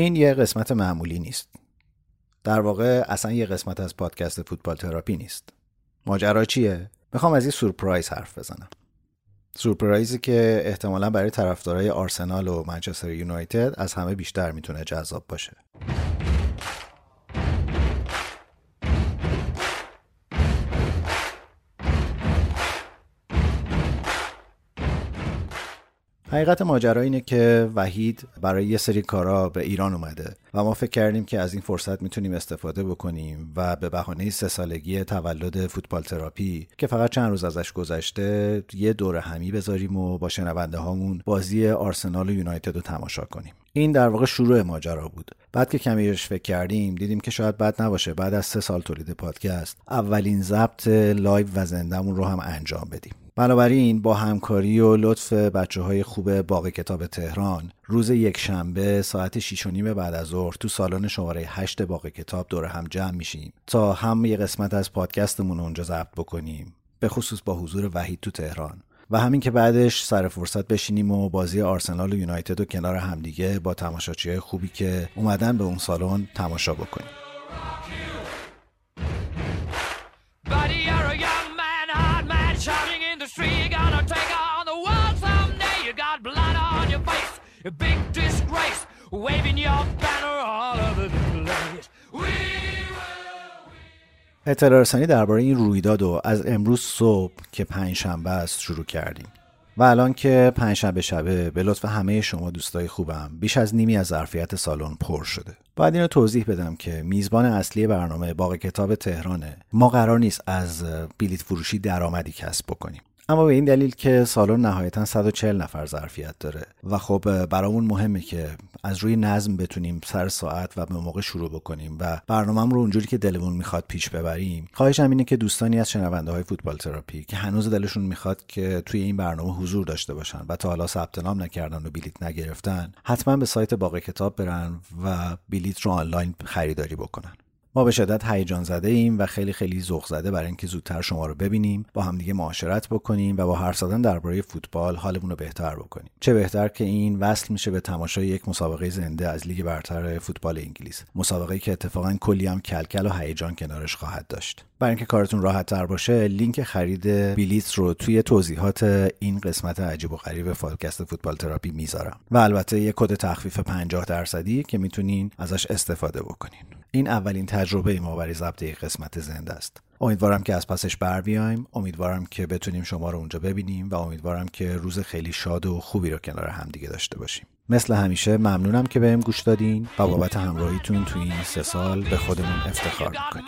این یه قسمت معمولی نیست. در واقع اصلا یه قسمت از پادکست فوتبال تراپی نیست. ماجرا چیه؟ می‌خوام از یه سورپرایز حرف بزنم. سورپرایزی که احتمالا برای طرفدارای آرسنال و منچستر یونایتد از همه بیشتر می‌تونه جذاب باشه. حقیقت ماجرا اینه که وحید برای یه سری کارا به ایران اومده و ما فکر کردیم که از این فرصت می‌تونیم استفاده بکنیم و به بهانه سه سالگی تولد فوتبال تراپی که فقط چند روز ازش گذشته یه دور همی بذاریم و با شنونده هامون بازی آرسنال و یونایتد رو تماشا کنیم. این در واقع شروع ماجرا بود. بعد که کمی فکر کردیم دیدیم که شاید بد نباشه. بعد از سه سال تولید پادکست اولین ضبط live و زندهمون رو هم انجام بدیم. بنابراین با همکاری و لطف بچه های خوب باغ کتاب تهران روز یک شنبه ساعت 6 و نیم بعد از ظهر تو سالن شماره 8 باغ کتاب دور هم جمع میشیم تا هم یه قسمت از پادکستمون اونجا ضبط بکنیم به خصوص با حضور وحید تو تهران. و همین که بعدش سر فرصت بشینیم و بازی آرسنال و یونایتد و کنار همدیگه با تماشاچی خوبی که اومدن به اون سالن تماشا بکنیم. اطلاع رسانی درباره این رویداد رو از امروز صبح که پنجشنبه است شروع کردیم. و الان که پنجشنبه شبه به لطف همه شما دوستای خوبم بیش از نیمی از ظرفیت سالن پر شده. باید اینو توضیح بدم که میزبان اصلی برنامه باغ کتاب تهرانه. ما قرار نیست از بلیت فروشی درآمدی کسب بکنیم. اما به این دلیل که سالن نهایتا 140 نفر ظرفیت داره و خب برامون مهمه که از روی نظم بتونیم سر ساعت و به موقع شروع بکنیم و برنامه رو اونجوری که دلمون می‌خواد پیش ببریم. خواهشم اینه که دوستانی از شنونده های فوتبال تراپی که هنوز دلشون می‌خواد که توی این برنامه حضور داشته باشن و تا حالا ثبت نام نکردن و بلیت نگرفتن حتما به سایت باغ کتاب برن و بلیت رو آنلاین خریداری بکنن. ما به شدت هیجان زده ایم و خیلی خیلی ذوق زده برای اینکه زودتر شما رو ببینیم با همدیگه معاشرت بکنیم و با حرف زدن درباره فوتبال حالمون رو بهتر بکنیم. چه بهتر که این وصل میشه به تماشای یک مسابقه زنده از لیگ برتر فوتبال انگلیس. مسابقه که اتفاقا کلی هم کلکل و هیجان کنارش خواهد داشت. برای اینکه کارتون راحت تر باشه لینک خرید بلیت رو توی توضیحات این قسمت عجیب و غریب پادکست فوتبال تراپی می‌ذارم. و البته یه کد تخفیف 50 درصدی که می‌تونین ازش استفاده بکنین. این اولین تجربه ما برای ضبط یک قسمت زنده است. امیدوارم که از پسش بر بیایم. امیدوارم که بتونیم شما رو اونجا ببینیم و امیدوارم که روز خیلی شاد و خوبی رو کنار همدیگه داشته باشیم. مثل همیشه ممنونم که بهم گوش دادین و بابت همراهیتون تو این سه سال به خودمون افتخار می‌کنیم.